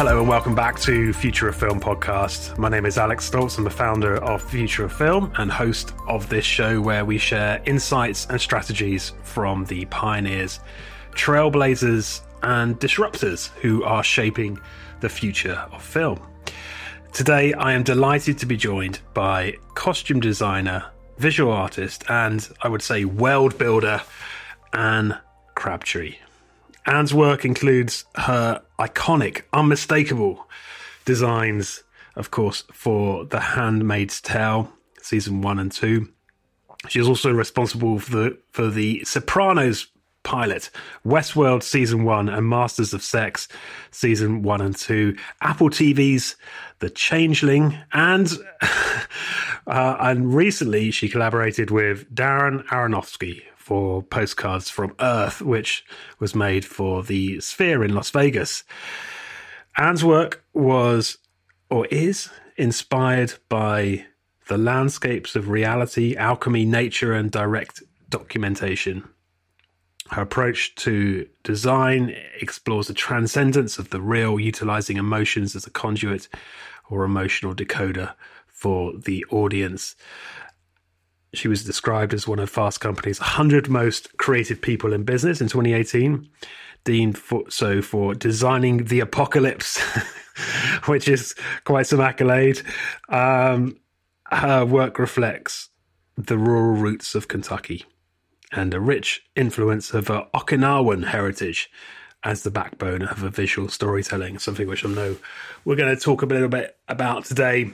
Hello and welcome back to Future of Film podcast. My name is Alex Stolz. I'm the founder of Future of Film and host of this show where we share insights and strategies from the pioneers, trailblazers, and disruptors who are shaping the future of film. Today, I am delighted to be joined by costume designer, visual artist, and I would say world builder, Ane Crabtree. Ane's work includes her iconic, unmistakable designs, of course, for The Handmaid's Tale, season one and two. She also responsible for the for the Sopranos pilot, Westworld season one, and Masters of Sex season one and two, Apple TV's The Changeling, and uh, and recently she collaborated with Darren Aronofsky for Postcards from Earth, which was made for the Sphere in Las Vegas. Ane's work was or is inspired by the landscapes of reality, alchemy, nature, and direct documentation. Her approach to design explores the transcendence of the real, utilizing emotions as a conduit or emotional decoder for the audience. She was described as one of Fast Company's 100 most creative people in business in 2018. Dean for, so for designing the apocalypse, which is quite some accolade. Um, her work reflects the rural roots of Kentucky and a rich influence of her Okinawan heritage as the backbone of a visual storytelling, something which I know we're going to talk a little bit about today.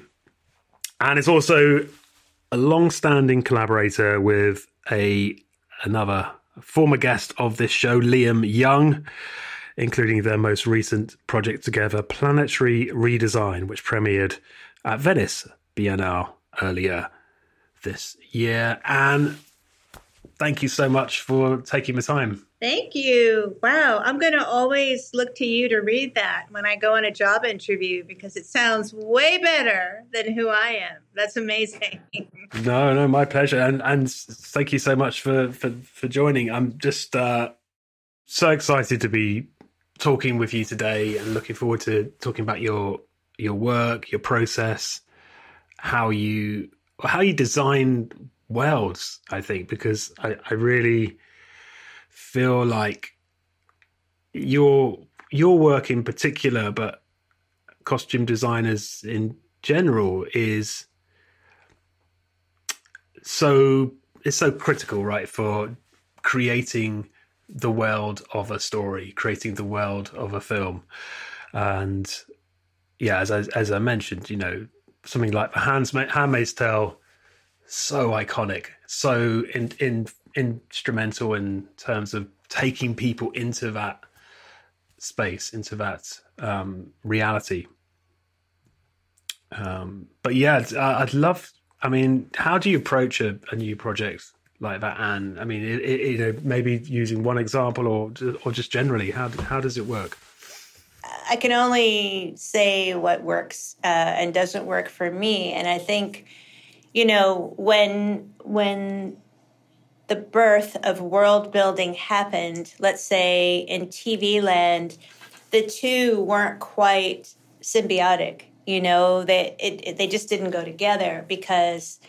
And it's also a long-standing collaborator with a another former guest of this show, Liam Young, including their most recent project together, Planetary Redesign, which premiered at Venice Biennale earlier this year. And thank you so much for taking the time. Thank you. Wow. I'm going to always look to you to read that when I go on a job interview because it sounds way better than who I am. That's amazing. no, no, my pleasure. And and thank you so much for for, for joining. I'm just uh, so excited to be talking with you today and looking forward to talking about your your work, your process, how you how you design worlds, I think, because I, I really feel like your your work in particular, but costume designers in general is so it's so critical, right, for creating the world of a story, creating the world of a film, and yeah, as I, as I mentioned, you know, something like the Handmaid's Tale, so iconic, so in in instrumental in terms of taking people into that space, into that um, reality. Um, but yeah, I'd love. I mean, how do you approach a, a new project like that? And I mean, it, it, you know, maybe using one example or or just generally, how how does it work? I can only say what works uh, and doesn't work for me, and I think, you know, when when the birth of world building happened, let's say in TV land, the two weren't quite symbiotic. You know, they it, it, they just didn't go together because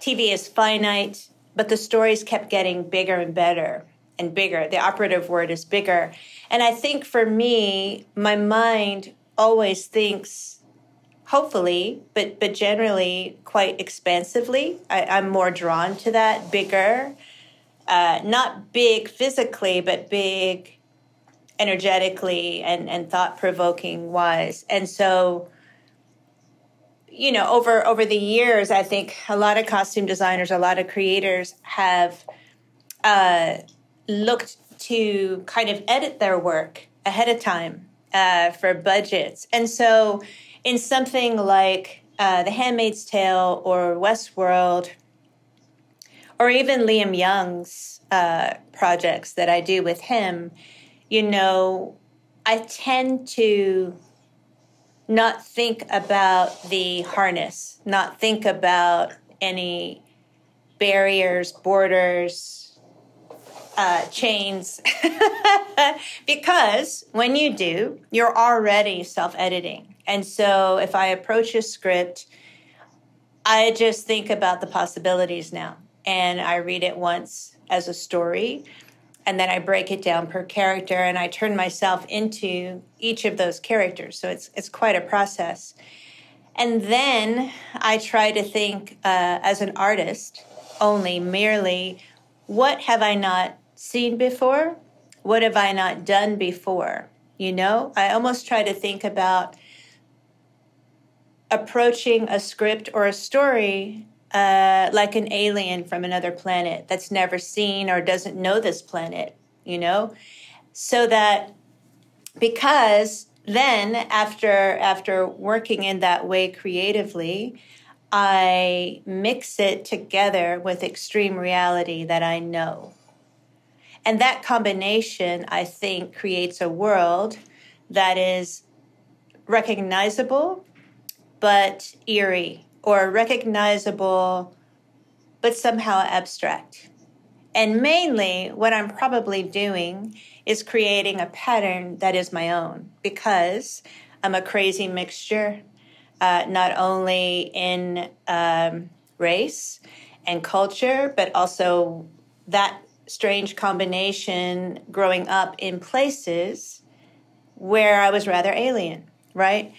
TV is finite, but the stories kept getting bigger and better and bigger. The operative word is bigger. And I think for me, my mind always thinks hopefully, but but generally quite expansively. I, am more drawn to that bigger, uh, not big physically, but big energetically and and thought provoking wise. And so, you know, over over the years, I think a lot of costume designers, a lot of creators have uh, looked to kind of edit their work ahead of time uh, for budgets, and so in something like uh, The Handmaid's Tale or Westworld, or even Liam Young's uh, projects that I do with him, you know, I tend to not think about the harness, not think about any barriers, borders, uh, chains because when you do, you're already self editing. And so if I approach a script, I just think about the possibilities now and I read it once as a story and then I break it down per character and I turn myself into each of those characters. So it's it's quite a process. And then I try to think uh, as an artist only merely what have I not seen before? What have I not done before? You know, I almost try to think about approaching a script or a story uh, like an alien from another planet that's never seen or doesn't know this planet, you know? So that because then after after working in that way creatively, I mix it together with extreme reality that I know. And that combination, I think, creates a world that is recognizable but eerie or recognizable but somehow abstract. And mainly, what I'm probably doing is creating a pattern that is my own because I'm a crazy mixture, uh, not only in um, race and culture, but also that strange combination growing up in places where I was rather alien, right?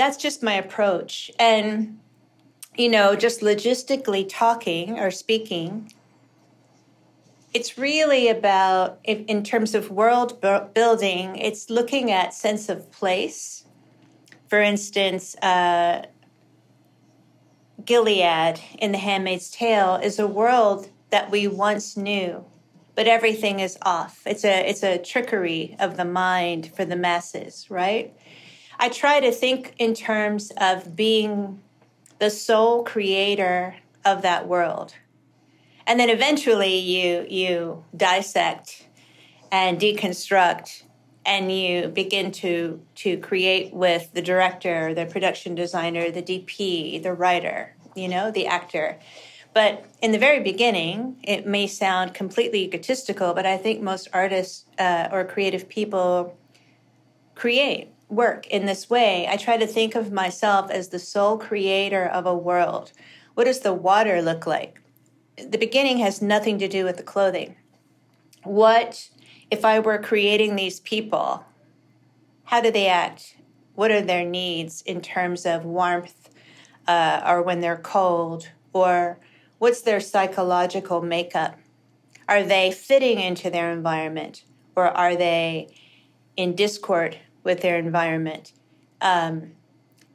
That's just my approach. And you know, just logistically talking or speaking, it's really about, in terms of world building, it's looking at sense of place. For instance, uh, Gilead in The Handmaid's Tale is a world that we once knew, but everything is off. It's a it's a trickery of the mind for the masses, right? I try to think in terms of being the sole creator of that world. And then eventually you you dissect and deconstruct and you begin to to create with the director, the production designer, the DP, the writer, you know, the actor. But in the very beginning, it may sound completely egotistical, but I think most artists uh, or creative people create work in this way, I try to think of myself as the sole creator of a world. What does the water look like? The beginning has nothing to do with the clothing. What if I were creating these people? How do they act? What are their needs in terms of warmth uh, or when they're cold? Or what's their psychological makeup? Are they fitting into their environment or are they in discord with their environment? Um,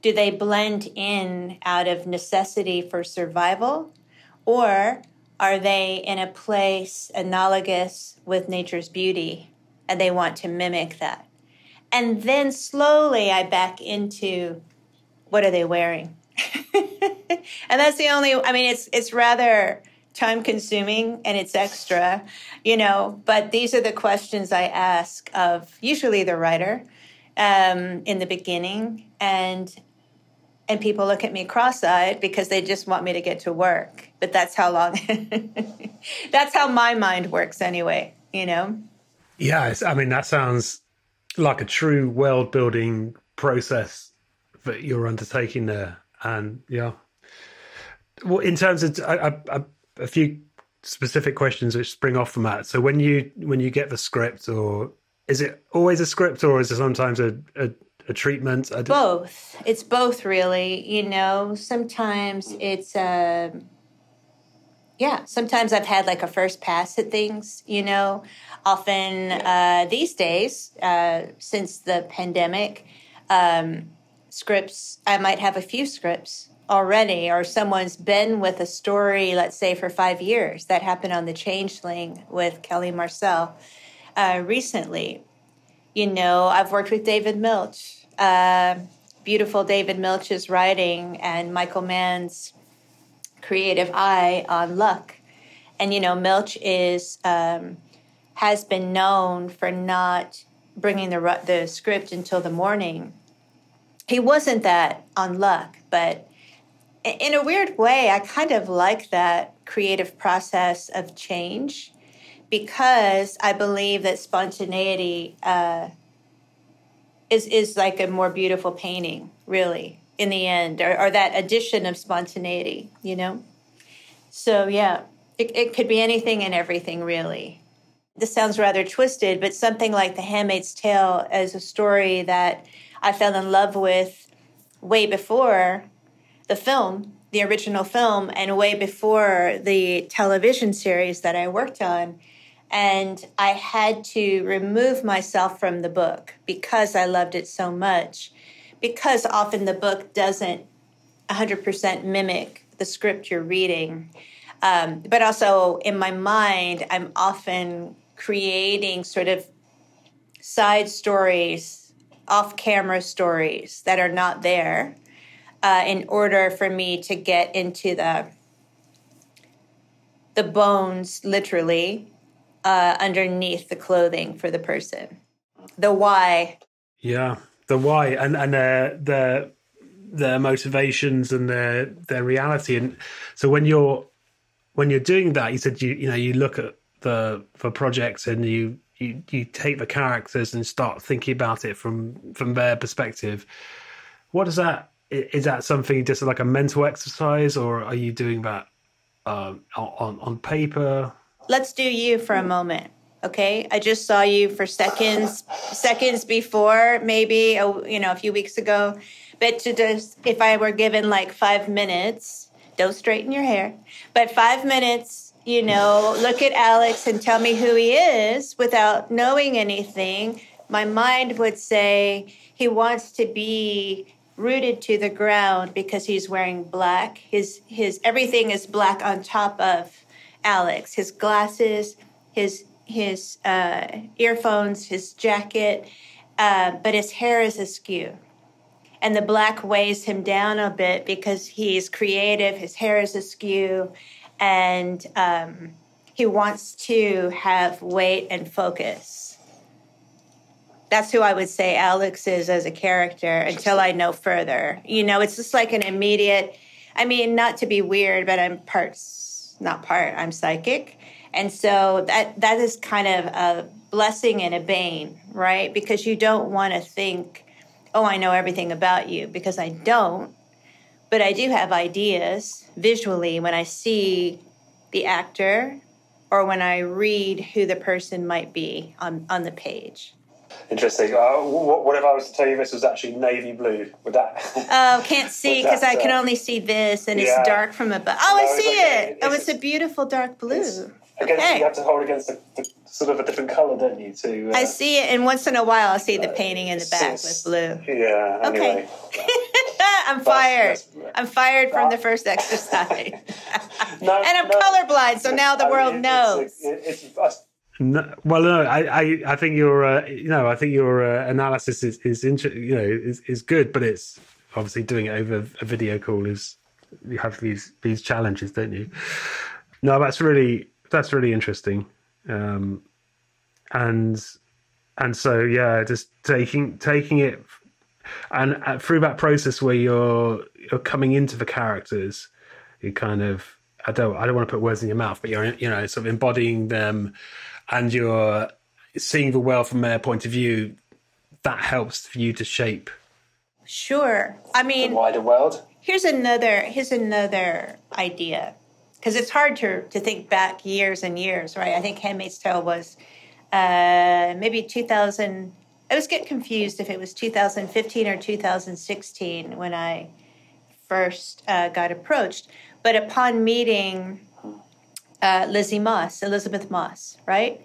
do they blend in out of necessity for survival? Or are they in a place analogous with nature's beauty and they want to mimic that? And then slowly I back into what are they wearing? and that's the only I mean it's it's rather time consuming and it's extra, you know, but these are the questions I ask of usually the writer um, in the beginning, and and people look at me cross-eyed because they just want me to get to work. But that's how long. that's how my mind works, anyway. You know. Yeah, I mean that sounds like a true world building process that you're undertaking there, and yeah. Well, in terms of a, few specific questions which spring off from that. So when you when you get the script or is it always a script or is it sometimes a, a, a treatment? both. It's both, really. You know, sometimes it's, uh, yeah, sometimes I've had like a first pass at things, you know. Often uh, these days, uh, since the pandemic, um, scripts, I might have a few scripts already, or someone's been with a story, let's say, for five years. That happened on The Changeling with Kelly Marcel uh, recently. You know, I've worked with David Milch, uh, beautiful David Milch's writing, and Michael Mann's creative eye on Luck. And you know, Milch is um, has been known for not bringing the the script until the morning. He wasn't that on Luck, but in a weird way, I kind of like that creative process of change because I believe that spontaneity uh, is is like a more beautiful painting, really, in the end, or, or that addition of spontaneity, you know. So yeah, it, it could be anything and everything, really. This sounds rather twisted, but something like The Handmaid's Tale as a story that I fell in love with way before the film, the original film, and way before the television series that I worked on. And I had to remove myself from the book because I loved it so much. Because often the book doesn't 100% mimic the script you're reading. Um, but also in my mind, I'm often creating sort of side stories, off camera stories that are not there uh, in order for me to get into the the bones literally uh, underneath the clothing for the person the why yeah the why and and uh, the their motivations and their their reality and so when you're when you're doing that you said you you know you look at the for projects and you you you take the characters and start thinking about it from from their perspective What is that? Is that something just like a mental exercise, or are you doing that um, on on paper? Let's do you for a mm. moment. Okay, I just saw you for seconds, seconds before, maybe a, you know a few weeks ago. But to just, if I were given like five minutes, don't straighten your hair, but five minutes, you know, look at Alex and tell me who he is without knowing anything. My mind would say he wants to be rooted to the ground because he's wearing black. His his everything is black on top of Alex. His glasses, his his uh, earphones, his jacket, uh, but his hair is askew. And the black weighs him down a bit because he's creative. His hair is askew, and um, he wants to have weight and focus that's who I would say Alex is as a character until I know further. You know, it's just like an immediate, I mean, not to be weird, but I'm parts, not part, I'm psychic. And so that that is kind of a blessing and a bane, right? Because you don't want to think, oh, I know everything about you, because I don't. But I do have ideas visually when I see the actor or when I read who the person might be on, on the page. Interesting. Uh, what, what, if I was to tell you this was actually navy blue? Would that? Oh, can't see because I can uh, only see this, and yeah. it's dark from above. Oh, no, I see it. It's, oh, it's a beautiful dark blue. Against, okay. You have to hold against the, the, sort of a different color, don't you? To uh, I see it, and once in a while, I'll see the painting in the back with blue. Yeah. Anyway. Okay. I'm fired. I'm fired from the first exercise. no, and I'm no, colorblind, so now the world knows. It's, it's, no, well, no, I, I, I think your, uh, you know, I think your uh, analysis is, is, inter- you know, is, is good, but it's obviously doing it over a video call is you have these these challenges, don't you? No, that's really that's really interesting, um, and and so yeah, just taking taking it and uh, through that process where you're you're coming into the characters, you kind of I don't I don't want to put words in your mouth, but you're you know sort of embodying them and you're seeing the world from their point of view, that helps for you to shape. Sure. I mean, the wider world. Here's another. Here's another idea, because it's hard to to think back years and years, right? I think *Handmaid's Tale* was uh, maybe 2000. I was getting confused if it was 2015 or 2016 when I first uh, got approached. But upon meeting uh, Lizzie Moss, Elisabeth Moss, right?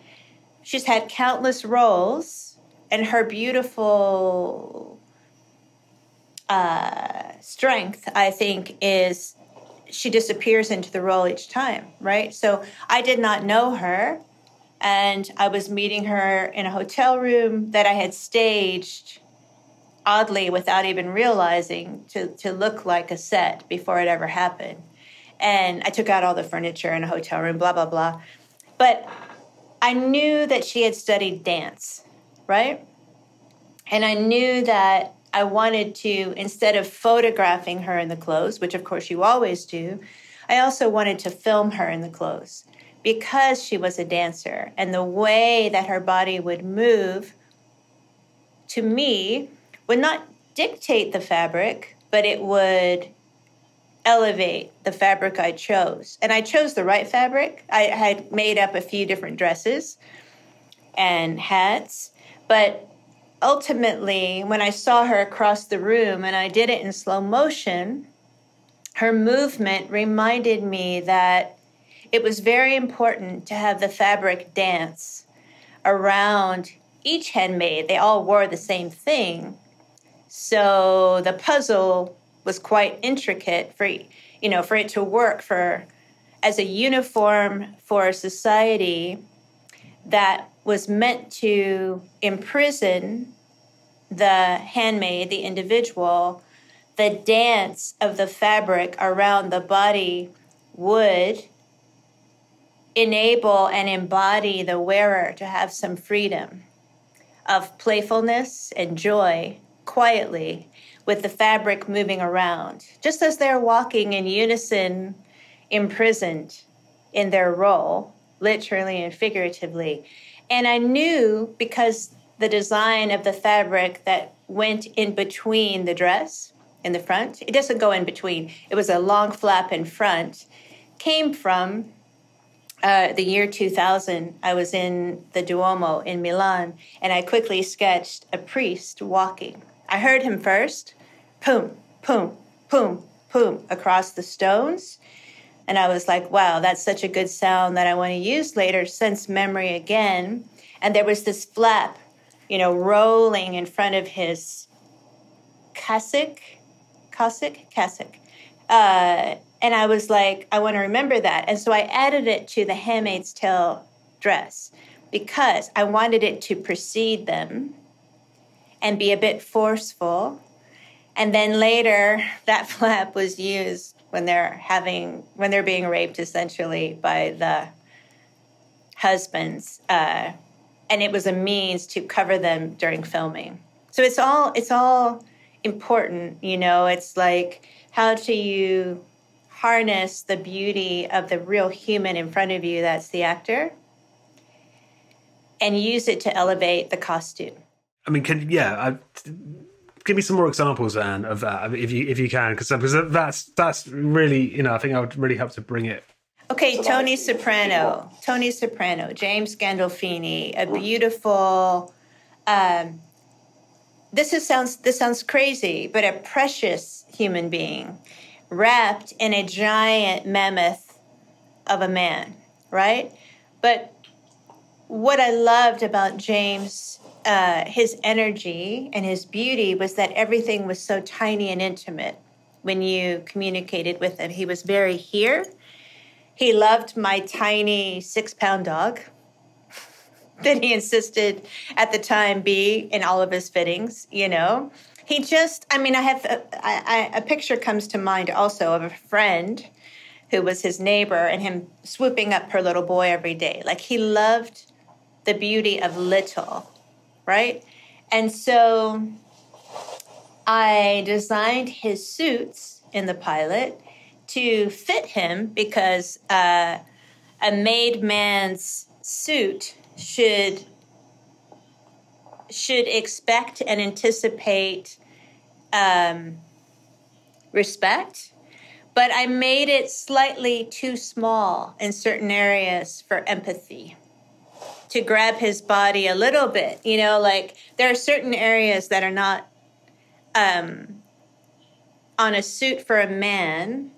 She's had countless roles, and her beautiful uh, strength, I think, is she disappears into the role each time, right? So I did not know her, and I was meeting her in a hotel room that I had staged oddly without even realizing to, to look like a set before it ever happened and I took out all the furniture in a hotel room, blah, blah, blah. But I knew that she had studied dance, right? And I knew that I wanted to, instead of photographing her in the clothes, which of course you always do, I also wanted to film her in the clothes because she was a dancer and the way that her body would move to me would not dictate the fabric, but it would elevate the fabric I chose. And I chose the right fabric. I had made up a few different dresses and hats, but ultimately, when I saw her across the room and I did it in slow motion, her movement reminded me that it was very important to have the fabric dance around each handmaid. They all wore the same thing. So the puzzle was quite intricate for you know for it to work for as a uniform for a society that was meant to imprison the handmaid, the individual, the dance of the fabric around the body would enable and embody the wearer to have some freedom of playfulness and joy quietly with the fabric moving around, just as they're walking in unison, imprisoned in their role, literally and figuratively. And I knew because the design of the fabric that went in between the dress in the front, it doesn't go in between, it was a long flap in front, came from uh, the year 2000, I was in the Duomo in Milan, and I quickly sketched a priest walking. I heard him first, boom, boom, boom, boom, across the stones. And I was like, wow, that's such a good sound that I want to use later, sense memory again. And there was this flap, you know, rolling in front of his cassock, cassock, cassock. Uh, and I was like, I want to remember that. And so I added it to the Handmaid's Tale dress because I wanted it to precede them and be a bit forceful. And then later, that flap was used when they're having when they're being raped essentially by the husbands, uh, and it was a means to cover them during filming. So it's all it's all important, you know. It's like how do you harness the beauty of the real human in front of you that's the actor and use it to elevate the costume. I mean, can yeah, I, give me some more examples, Ane, of that if you if you can, because because that's that's really you know I think I would really help to bring it. Okay, Tony Soprano, Tony Soprano, James Gandolfini, a beautiful. Um, this is sounds this sounds crazy, but a precious human being wrapped in a giant mammoth of a man, right? But what I loved about James, uh, his energy and his beauty was that everything was so tiny and intimate when you communicated with him. He was very here. He loved my tiny six pound dog that he insisted at the time be in all of his fittings, you know he just i mean i have a, I, a picture comes to mind also of a friend who was his neighbor and him swooping up her little boy every day like he loved the beauty of little right? And so i designed his suits in the pilot to fit him because uh, a made man's suit should should expect and anticipate um, respect, but I made it slightly too small in certain areas for empathy to grab his body a little bit. You know, like there are certain areas that are not um, on a suit for a man.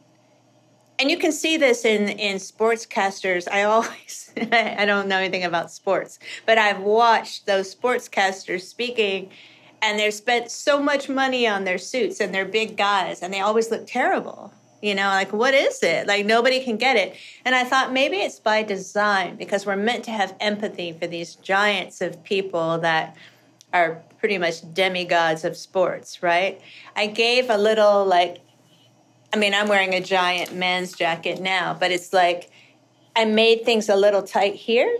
And you can see this in in sportscasters. I always I don't know anything about sports, but I've watched those sportscasters speaking and they've spent so much money on their suits and they're big guys and they always look terrible you know like what is it like nobody can get it and i thought maybe it's by design because we're meant to have empathy for these giants of people that are pretty much demigods of sports right i gave a little like i mean i'm wearing a giant men's jacket now but it's like i made things a little tight here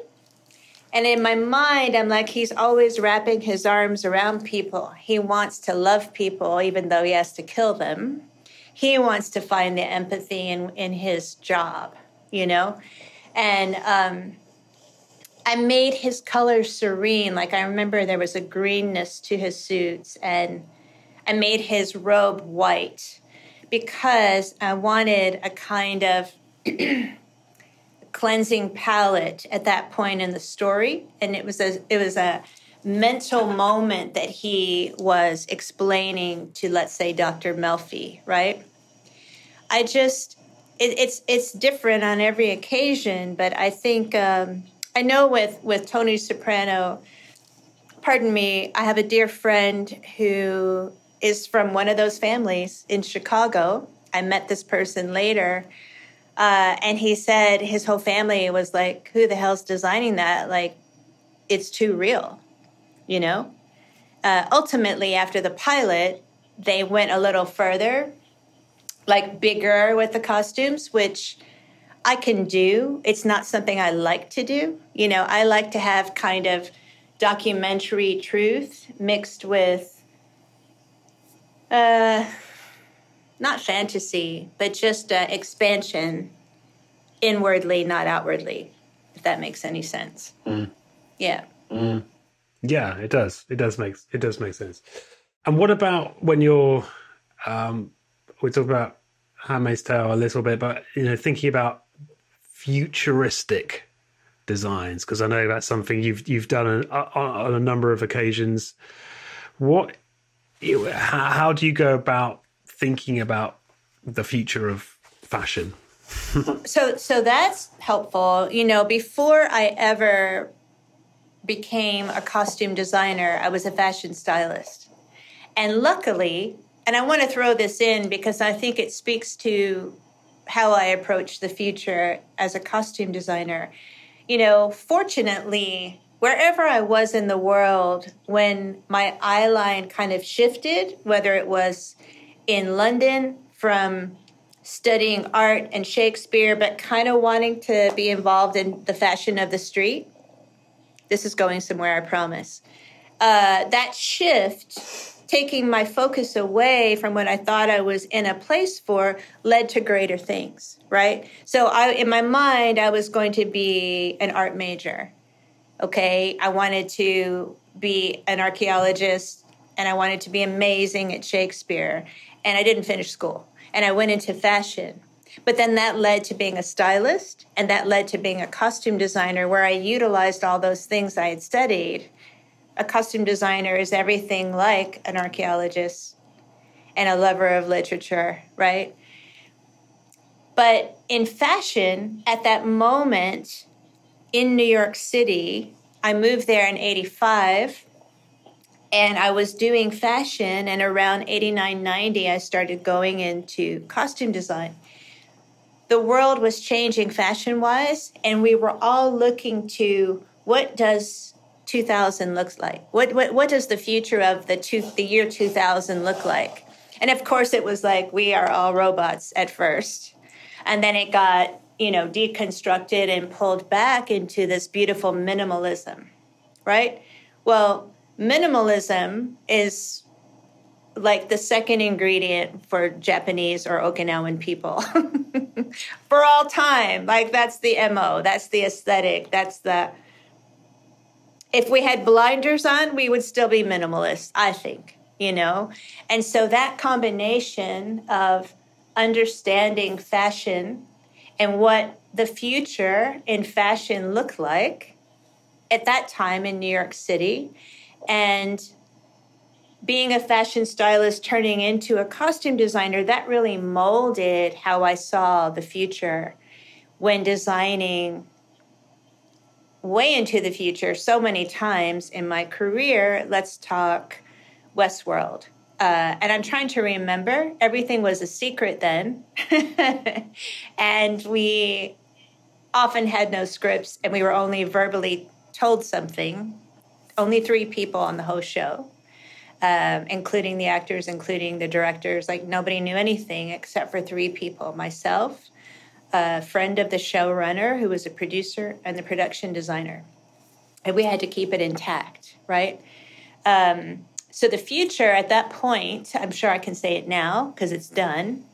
and in my mind, I'm like, he's always wrapping his arms around people. He wants to love people, even though he has to kill them. He wants to find the empathy in, in his job, you know? And um, I made his color serene. Like I remember there was a greenness to his suits, and I made his robe white because I wanted a kind of cleansing palette at that point in the story, and it was a it was a mental moment that he was explaining to let's say Dr. Melfi, right? I just it, it's it's different on every occasion, but I think um, I know with with Tony Soprano. Pardon me, I have a dear friend who is from one of those families in Chicago. I met this person later, uh, and he said his whole family was like, "Who the hell's designing that? Like, it's too real," you know. Uh, ultimately, after the pilot, they went a little further, like bigger with the costumes, which I can do. It's not something I like to do. You know, I like to have kind of documentary truth mixed with uh, not fantasy, but just uh, expansion inwardly, not outwardly, if that makes any sense. Mm. Yeah. Mm. Yeah, it does. It does make it does make sense. And what about when you're um we talk about Handmaid's Tale a little bit, but you know, thinking about futuristic designs because I know that's something you've you've done on, on a number of occasions. What how, how do you go about thinking about the future of fashion? so so that's helpful. You know, before I ever became a costume designer, I was a fashion stylist. And luckily, and I want to throw this in because I think it speaks to how I approach the future as a costume designer. You know, fortunately, wherever I was in the world, when my eye line kind of shifted, whether it was in London from studying art and Shakespeare, but kind of wanting to be involved in the fashion of the street. This is going somewhere, I promise. Uh, that shift, taking my focus away from what I thought I was in a place for, led to greater things, right? So, I, in my mind, I was going to be an art major okay, I wanted to be an archaeologist and I wanted to be amazing at Shakespeare. And I didn't finish school. And I went into fashion. But then that led to being a stylist and that led to being a costume designer where I utilized all those things I had studied. A costume designer is everything like an archaeologist and a lover of literature, right? But in fashion, at that moment, in New York City. I moved there in 85 and I was doing fashion and around 89 90 I started going into costume design. The world was changing fashion wise and we were all looking to what does 2000 looks like? What what what does the future of the two, the year 2000 look like? And of course it was like we are all robots at first. And then it got you know, deconstructed and pulled back into this beautiful minimalism, right? Well, minimalism is like the second ingredient for Japanese or Okinawan people for all time. Like that's the MO, that's the aesthetic, that's the. If we had blinders on, we would still be minimalist, I think, you know? And so that combination of understanding fashion and what the future in fashion looked like at that time in New York City. And being a fashion stylist turning into a costume designer, that really molded how I saw the future when designing way into the future so many times in my career. Let's talk Westworld. Uh, and I'm trying to remember. Everything was a secret then. and we often had no scripts and we were only verbally told something. Only three people on the whole show, um, including the actors, including the directors. Like nobody knew anything except for three people myself, a friend of the showrunner who was a producer, and the production designer. And we had to keep it intact, right? Um, so the future at that point, I'm sure I can say it now because it's done,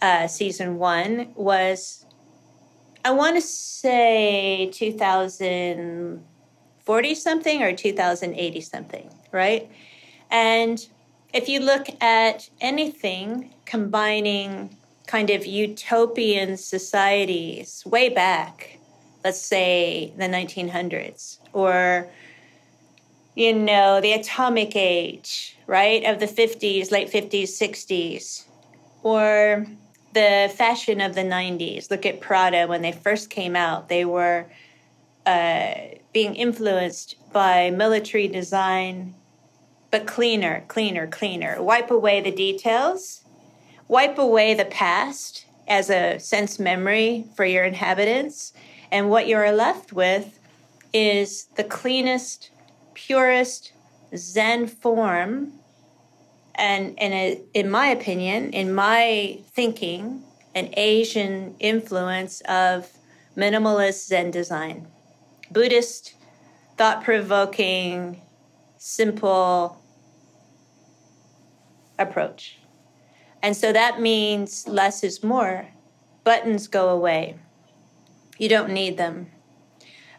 uh, season one was, I want to say 2040 something or 2080 something, right? And if you look at anything combining kind of utopian societies way back, let's say the 1900s, or you know, the atomic age, right, of the 50s, late 50s, 60s, or the fashion of the 90s. Look at Prada when they first came out, they were uh, being influenced by military design, but cleaner, cleaner, cleaner. Wipe away the details, wipe away the past as a sense memory for your inhabitants, and what you're left with is the cleanest purest Zen form, and, and a, in my opinion, in my thinking, an Asian influence of minimalist Zen design. Buddhist, thought provoking, simple approach. And so that means less is more. Buttons go away. You don't need them.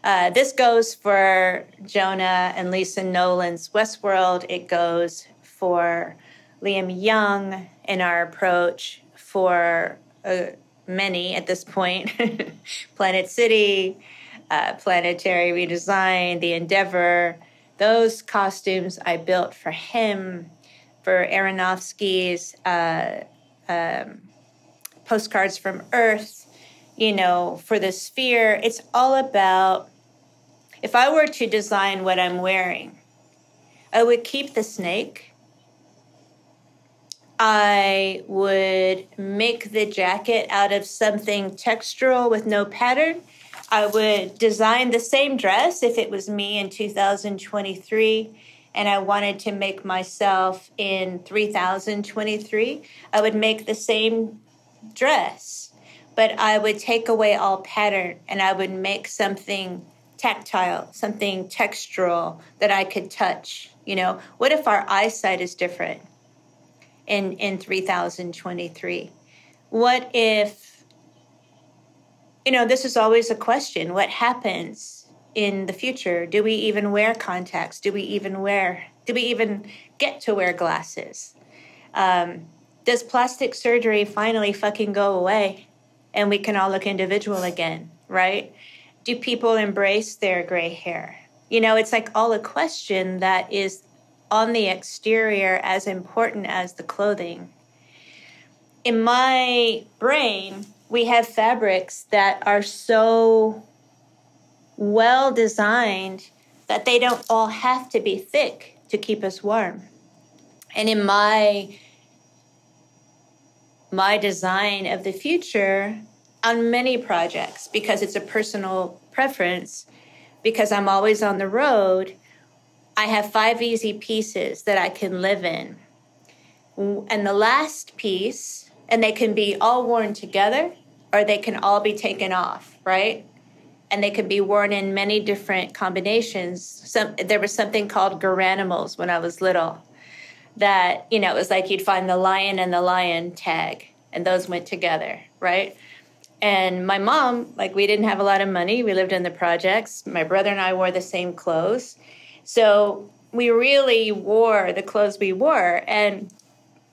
Uh, this goes for Jonah and Lisa Nolan's Westworld. It goes for Liam Young in our approach for uh, many at this point Planet City, uh, Planetary Redesign, The Endeavor. Those costumes I built for him, for Aronofsky's uh, um, Postcards from Earth, you know, for the Sphere. It's all about if I were to design what I'm wearing, I would keep the snake. I would make the jacket out of something textural with no pattern. I would design the same dress if it was me in 2023 and I wanted to make myself in 3023. I would make the same dress, but I would take away all pattern and I would make something tactile, something textural that I could touch. You know, what if our eyesight is different in in 3023? What if you know, this is always a question. What happens in the future? Do we even wear contacts? Do we even wear do we even get to wear glasses? Um, does plastic surgery finally fucking go away and we can all look individual again, right? do people embrace their gray hair? You know, it's like all a question that is on the exterior as important as the clothing. In my brain, we have fabrics that are so well designed that they don't all have to be thick to keep us warm. And in my my design of the future, on many projects because it's a personal preference because I'm always on the road. I have five easy pieces that I can live in. And the last piece, and they can be all worn together or they can all be taken off, right? And they can be worn in many different combinations. Some, there was something called Garanimals when I was little that, you know, it was like you'd find the lion and the lion tag, and those went together, right? And my mom, like, we didn't have a lot of money. We lived in the projects. My brother and I wore the same clothes. So we really wore the clothes we wore. And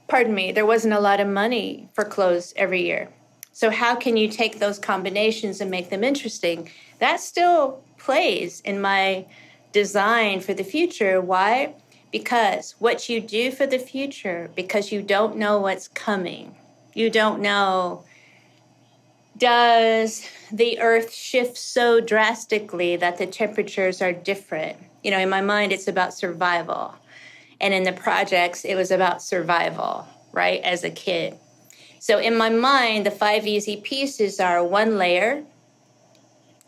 pardon me, there wasn't a lot of money for clothes every year. So, how can you take those combinations and make them interesting? That still plays in my design for the future. Why? Because what you do for the future, because you don't know what's coming, you don't know does the earth shift so drastically that the temperatures are different? You know, in my mind, it's about survival. And in the projects, it was about survival, right, as a kid. So in my mind, the five easy pieces are one layer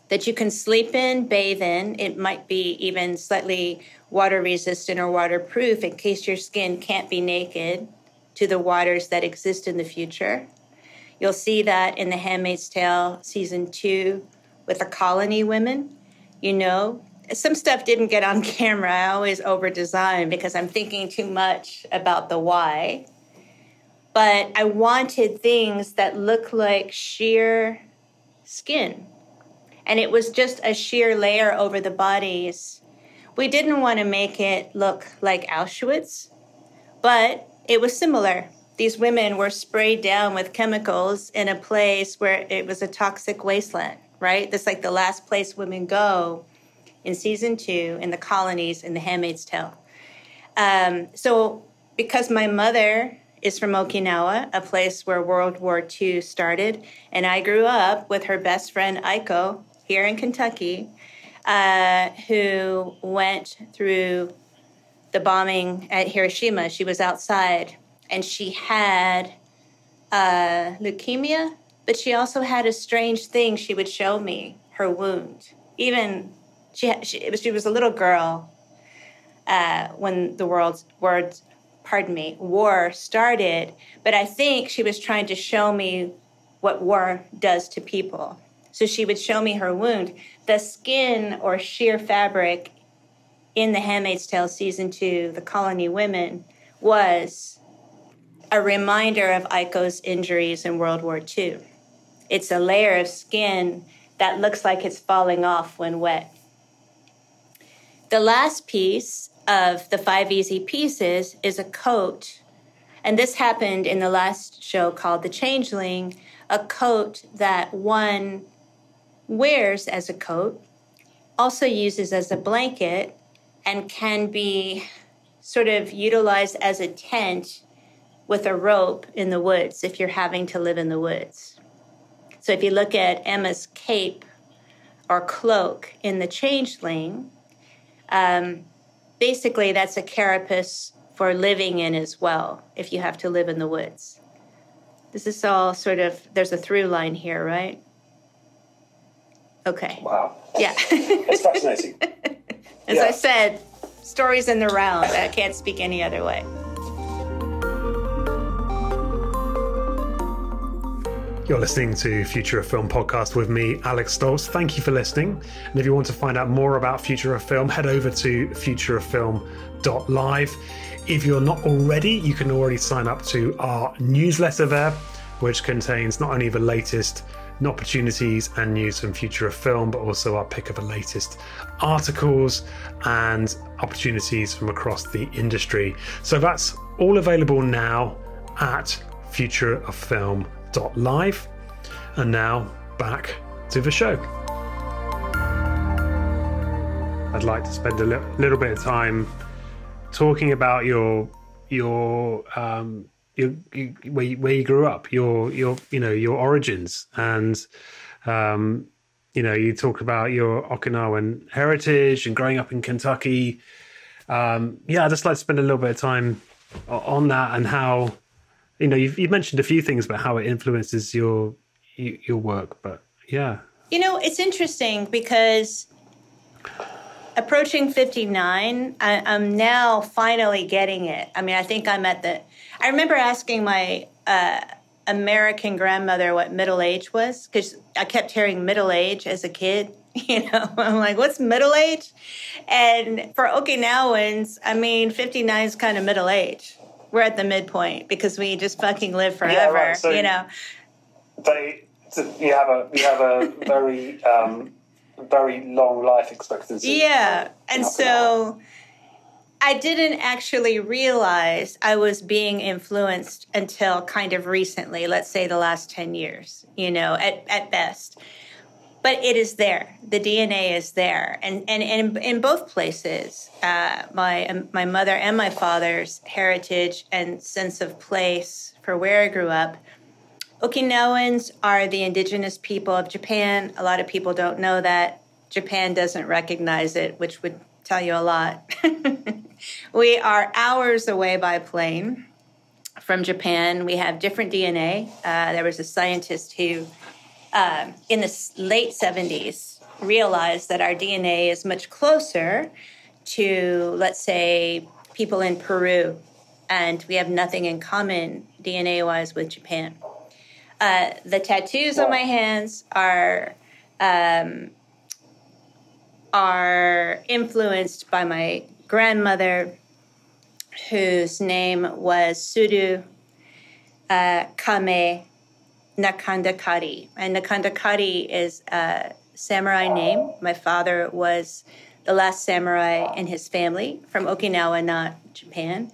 that you can sleep in, bathe in. It might be even slightly water resistant or waterproof in case your skin can't be naked to the waters that exist in the future. You'll see that in The Handmaid's Tale season two with the colony women. You know, some stuff didn't get on camera. I always over design because I'm thinking too much about the why. But I wanted things that look like sheer skin. And it was just a sheer layer over the bodies. We didn't want to make it look like Auschwitz, but it was similar. These women were sprayed down with chemicals in a place where it was a toxic wasteland, right? That's like the last place women go in season two in the colonies in The Handmaid's Tale. Um, so, because my mother is from Okinawa, a place where World War II started. And I grew up with her best friend, Aiko, here in Kentucky, uh, who went through the bombing at Hiroshima. She was outside and she had uh, leukemia, but she also had a strange thing she would show me her wound. Even she, she, was, she was a little girl uh, when the world's words pardon me, war started, but I think she was trying to show me what war does to people. So she would show me her wound. The skin or sheer fabric in The Handmaid's Tale season two, The Colony Women, was a reminder of Aiko's injuries in World War II. It's a layer of skin that looks like it's falling off when wet. The last piece of the five easy pieces is a coat. And this happened in the last show called The Changeling, a coat that one wears as a coat, also uses as a blanket, and can be sort of utilized as a tent with a rope in the woods if you're having to live in the woods. So if you look at Emma's cape or cloak in The Changeling, um, basically that's a carapace for living in as well if you have to live in the woods. This is all sort of there's a through line here right? Okay. Wow. Yeah. It's fascinating. As yeah. i said stories in the round. I can't speak any other way You're listening to Future of Film podcast with me, Alex Stolz. Thank you for listening. And if you want to find out more about Future of Film, head over to futureoffilm.live. If you're not already, you can already sign up to our newsletter there, which contains not only the latest opportunities and news from Future of Film, but also our pick of the latest articles and opportunities from across the industry. So that's all available now at Future of Film live. And now back to the show. I'd like to spend a li- little bit of time talking about your your um your, your where you, where you grew up, your your you know your origins, and um you know you talk about your Okinawan heritage and growing up in Kentucky. Um, yeah, I'd just like to spend a little bit of time on that and how you know you've, you've mentioned a few things about how it influences your your work but yeah. You know it's interesting because approaching 59 I, am now finally getting it. I mean i think i'm at the i remember asking my uh, american grandmother what middle age was because i kept hearing middle age as a kid you know? I'm like what's middle age? And for okinawans i mean 59 is kind of middle age we're at the midpoint because we just fucking live forever. Yeah, right. so you know, they you have a you have a very um, very long life expectancy. Yeah, and so. I didn't actually realize I was being influenced until kind of recently, let's say the last 10 years, you know, at, at best but it is there. The DNA is there, and and, and in, both places, uh, my um, my mother and my father's heritage and sense of place for where I grew up. Okinawans are the indigenous people of Japan. A lot of people don't know that. Japan doesn't recognize it, which would tell you a lot. we are hours away by plane from Japan. We have different DNA. Uh, there was a scientist who uh, in the late 70s realized that our DNA is much closer to, let's say, people in Peru, and we have nothing in common DNA wise with Japan. Uh, the tattoos on my hands are um, are influenced by my grandmother, whose name was Suru, uh, Kame Nakandakari. And Nakandakari is a samurai name. My father was the last samurai in his family from Okinawa, not Japan.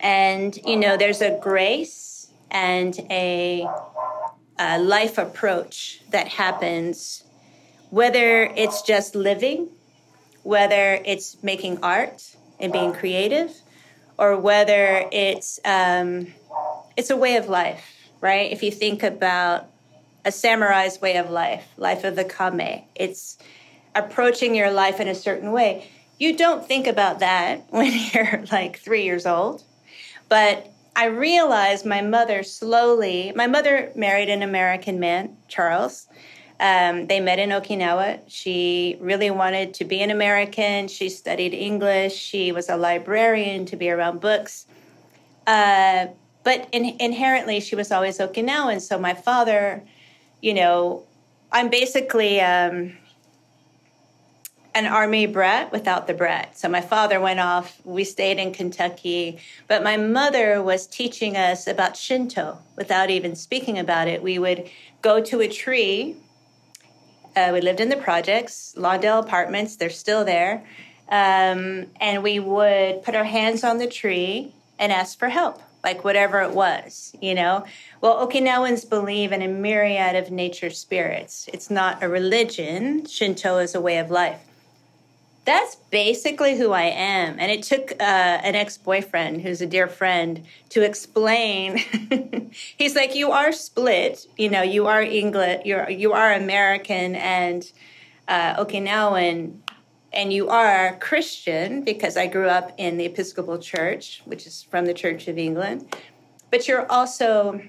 And, you know, there's a grace and a, a life approach that happens, whether it's just living, whether it's making art and being creative, or whether it's um, it's a way of life, right? If you think about a samurai's way of life, life of the kame, it's approaching your life in a certain way. You don't think about that when you're like three years old, but I realized my mother slowly. My mother married an American man, Charles. Um, they met in Okinawa. She really wanted to be an American. She studied English. She was a librarian to be around books. Uh, but in, inherently, she was always Okinawan. So my father, you know, I'm basically um, an army brat without the brat. So my father went off. We stayed in Kentucky. But my mother was teaching us about Shinto without even speaking about it. We would go to a tree uh, we lived in the projects, Lawndale Apartments. They're still there. Um, and we would put our hands on the tree and ask for help, like whatever it was, you know. Well, Okinawans believe in a myriad of nature spirits. It's not a religion. Shinto is a way of life that's basically who I am. And it took uh, an ex boyfriend who's a dear friend to explain. He's like, you are split. You know, you are English, you're you are American and uh, Okinawan, and you are Christian because I grew up in the Episcopal Church, which is from the Church of England. But you're also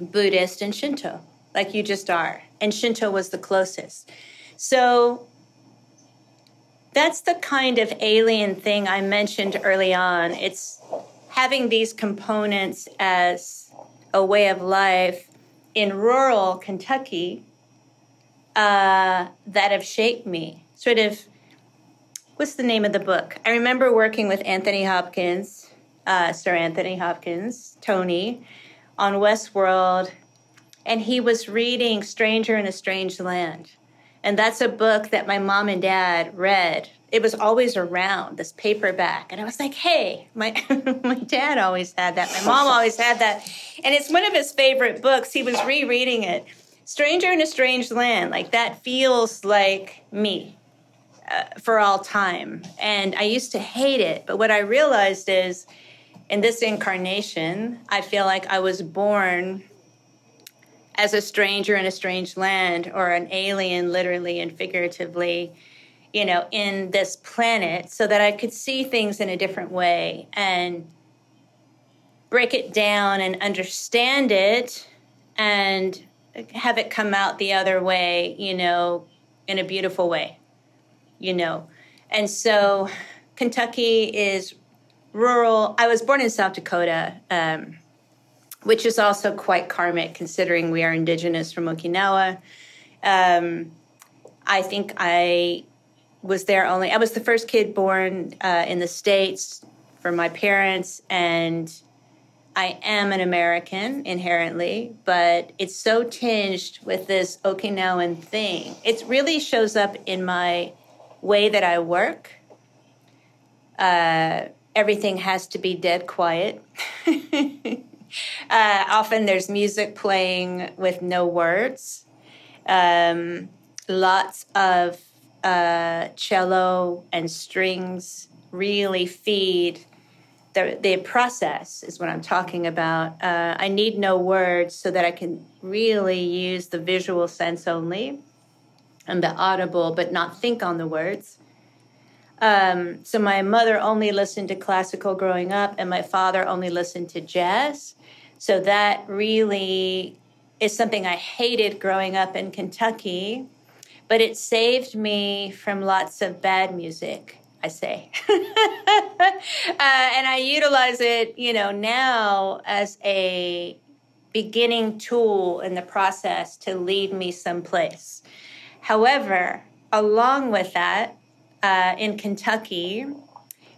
Buddhist and Shinto, like you just are. And Shinto was the closest. So that's the kind of alien thing I mentioned early on. It's having these components as a way of life in rural Kentucky uh, that have shaped me. Sort of, what's the name of the book? I remember working with Anthony Hopkins, uh, Sir Anthony Hopkins, Tony, on Westworld, and he was reading Stranger in a Strange Land. And that's a book that my mom and dad read. It was always around this paperback. And I was like, hey, my, my dad always had that. My mom always had that. And it's one of his favorite books. He was rereading it. Stranger in a Strange Land. Like that feels like me for all time. And I used to hate it. But what I realized is in this incarnation, I feel like I was born as a stranger in a strange land or an alien, literally and figuratively, you know, in this planet so that I could see things in a different way and break it down and understand it and have it come out the other way, you know, in a beautiful way, you know. And so Kentucky is rural. I was born in South Dakota. Um, which is also quite karmic considering we are indigenous from Okinawa. Um, I think I was there only, I was the first kid born uh, in the States for my parents, and I am an American inherently, but it's so tinged with this Okinawan thing. It really shows up in my way that I work. Uh, everything has to be dead quiet. Uh, often there's music playing with no words. Um, lots of uh, cello and strings really feed the, the process, is what I'm talking about. Uh, I need no words so that I can really use the visual sense only and the audible, but not think on the words. Um, so my mother only listened to classical growing up, and my father only listened to jazz. So that really is something I hated growing up in Kentucky, but it saved me from lots of bad music. I say, uh, and I utilize it, you know, now as a beginning tool in the process to lead me someplace. However, along with that, uh, in Kentucky,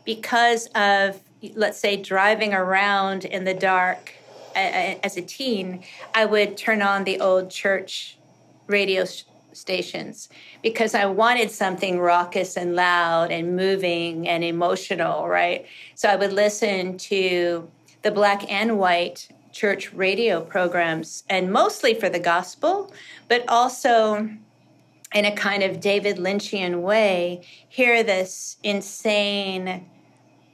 because of let's say driving around in the dark as a teen, I would turn on the old church radio stations because I wanted something raucous and loud and moving and emotional, right? So I would listen to the black and white church radio programs and mostly for the gospel, but also in a kind of David Lynchian way, hear this insane,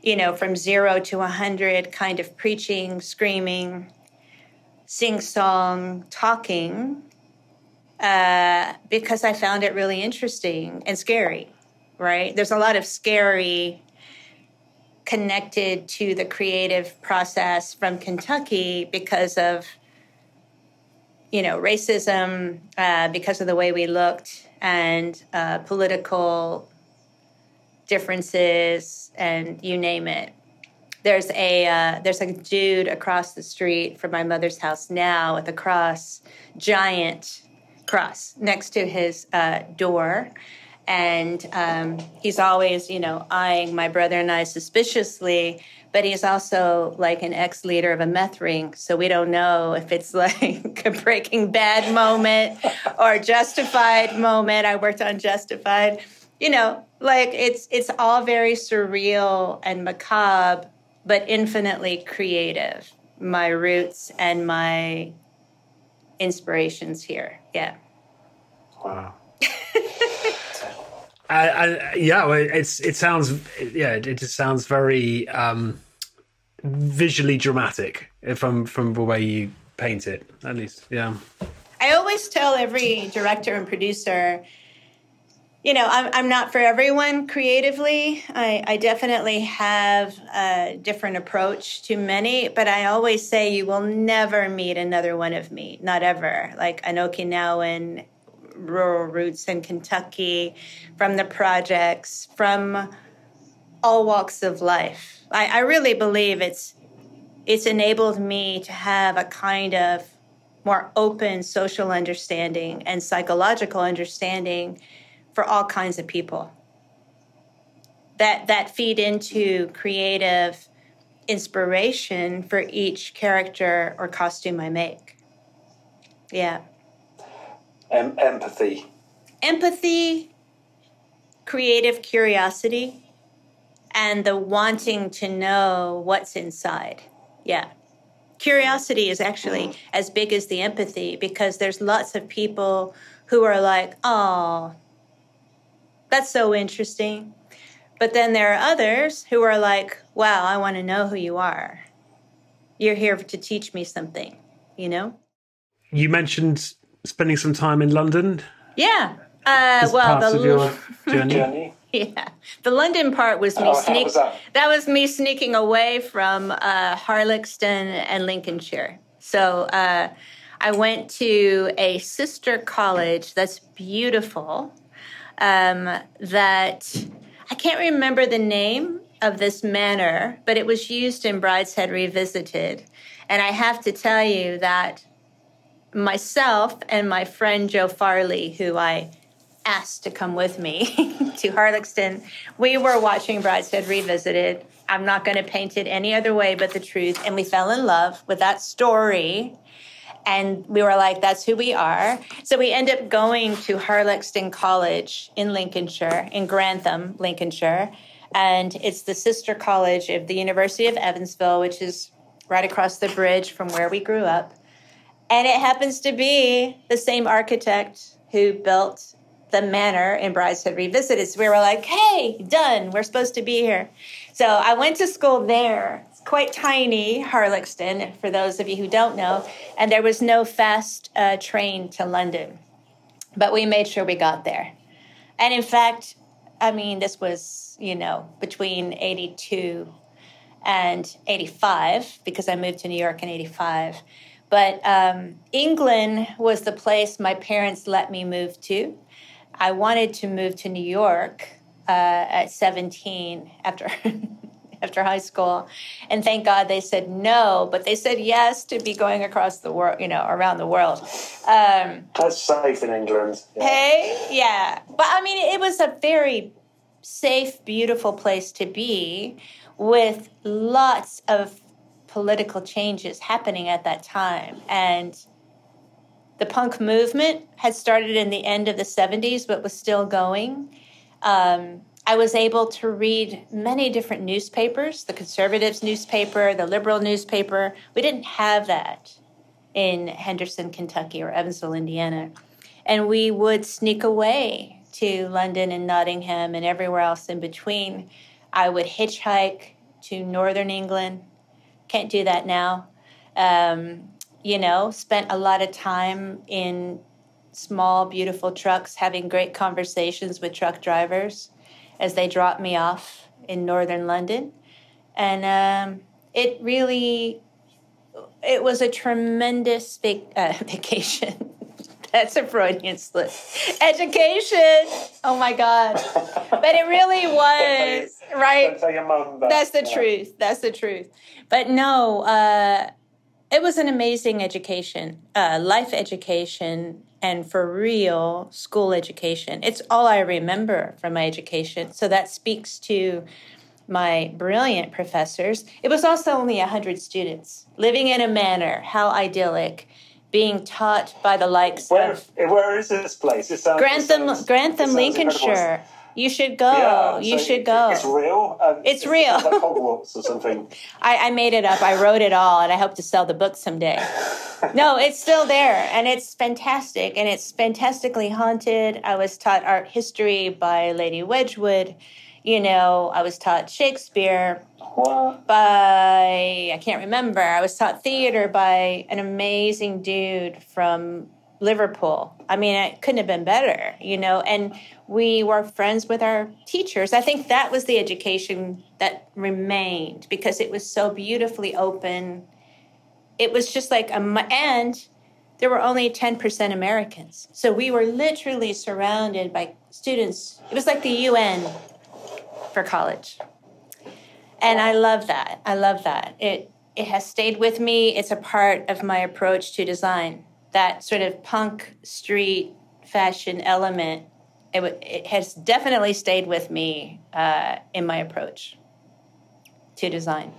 you know, from zero to a hundred kind of preaching, screaming, sing song, talking uh, because I found it really interesting and scary, right? There's a lot of scary connected to the creative process from Kentucky because of, you know, racism, uh, because of the way we looked, and uh, political differences, and you name it. There's a uh, there's a dude across the street from my mother's house now with a cross, giant cross next to his uh, door. And um, he's always, you know, eyeing my brother and I suspiciously, but he's also like an ex leader of a meth ring. So we don't know if it's like a breaking bad moment or justified moment. I worked on justified. You know, like it's it's all very surreal and macabre, but infinitely creative. My roots and my inspirations here. Yeah. Wow. I, yeah, it's it sounds yeah, it just sounds very um, visually dramatic from from the way you paint it. At least, yeah. I always tell every director and producer you know, I'm, I'm not for everyone creatively. I, I definitely have a different approach to many, but I always say you will never meet another one of me, not ever. Like an Okinawan, rural roots in Kentucky, from the projects, from all walks of life. I, I really believe it's it's enabled me to have a kind of more open social understanding and psychological understanding for all kinds of people that that feed into creative inspiration for each character or costume I make. Yeah. Em- empathy. Empathy, creative curiosity, and the wanting to know what's inside. Yeah. Curiosity is actually mm. as big as the empathy because there's lots of people who are like, oh, that's so interesting. But then there are others who are like, wow, I want to know who you are. You're here to teach me something, you know? You mentioned spending some time in London. Yeah. Uh, well, the your journey. Yeah, the London part was me oh, sneak. That? that? was me sneaking away from uh, Harlaxton and Lincolnshire. So uh, I went to a sister college that's beautiful um, that I can't remember the name of this manor, but it was used in Brideshead Revisited. And I have to tell you that myself and my friend Joe Farley, who I asked to come with me to Harlaxton, we were watching Brideshead Revisited. I'm not going to paint it any other way but the truth. And we fell in love with that story and we were like, that's who we are. So we end up going to Harlaxton College in Lincolnshire, in Grantham, Lincolnshire. And it's the sister college of the University of Evansville, which is right across the bridge from where we grew up. And it happens to be the same architect who built the manor in Brideshead Revisited. So we were like, hey, done. We're supposed to be here. So I went to school there It's quite tiny, Harlaxton, for those of you who don't know, and there was no fast uh, train to London. But we made sure we got there. And in fact, I mean, this was, you know, between 82 and 85, because I moved to New York in 85. But um, England was the place my parents let me move to. I wanted to move to New York uh, at 17 after after high school. And thank God they said no, but they said yes to be going across the world, you know, around the world. Um, That's safe in England. Yeah. Hey, yeah. But I mean, it was a very safe, beautiful place to be with lots of political changes happening at that time. And the punk movement had started in the end of the 70s, but was still going. Um, I was able to read many different newspapers the conservatives newspaper, the liberal newspaper. We didn't have that in Henderson, Kentucky, or Evansville, Indiana. And we would sneak away to London and Nottingham and everywhere else in between. I would hitchhike to northern England. Can't do that now. Um, you know, spent a lot of time in small, beautiful trucks having great conversations with truck drivers as they dropped me off in northern London. And um, it really, it was a tremendous vac- uh, vacation. That's a Freudian slip. Education. Oh my God. But it really was, right? Don't tell your mum that. That's the truth. That's the truth. But no, uh, it was an amazing education, uh, life education, and for real school education. It's all I remember from my education. So that speaks to my brilliant professors. It was also only 100 students living in a manor. How idyllic. Being taught by the likes Where, of where is this place? It sounds, Grantham, Grantham, it sounds incredible. Lincolnshire. You should go. Yeah, you so should go. It's real. Um, It's real. like Hogwarts or something. I, I made it up. I wrote it all, and I hope to sell the book someday. no, it's still there, and it's fantastic, and it's fantastically haunted. I was taught art history by Lady Wedgwood. You know, I was taught Shakespeare by I can't remember. I was taught theater by an amazing dude from Liverpool. I mean, it couldn't have been better, you know. And we were friends with our teachers. I think that was the education that remained because it was so beautifully open. It was just like a and there were only 10% Americans. So we were literally surrounded by students. It was like the UN for college and I love that. I love that. It it has stayed with me. It's a part of my approach to design. That sort of punk street fashion element. It, it has definitely stayed with me uh, in my approach to design.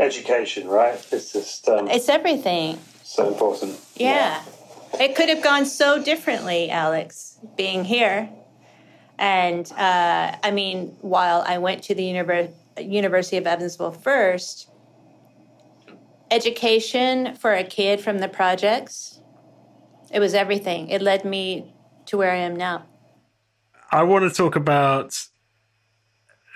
Education, right? It's just um, It's everything. so important. Yeah. It could have gone so differently, Alex, being here. And uh, I mean, while I went to the Univer- University of Evansville first, education for a kid from the projects, it was everything. It led me to where I am now. I want to talk about.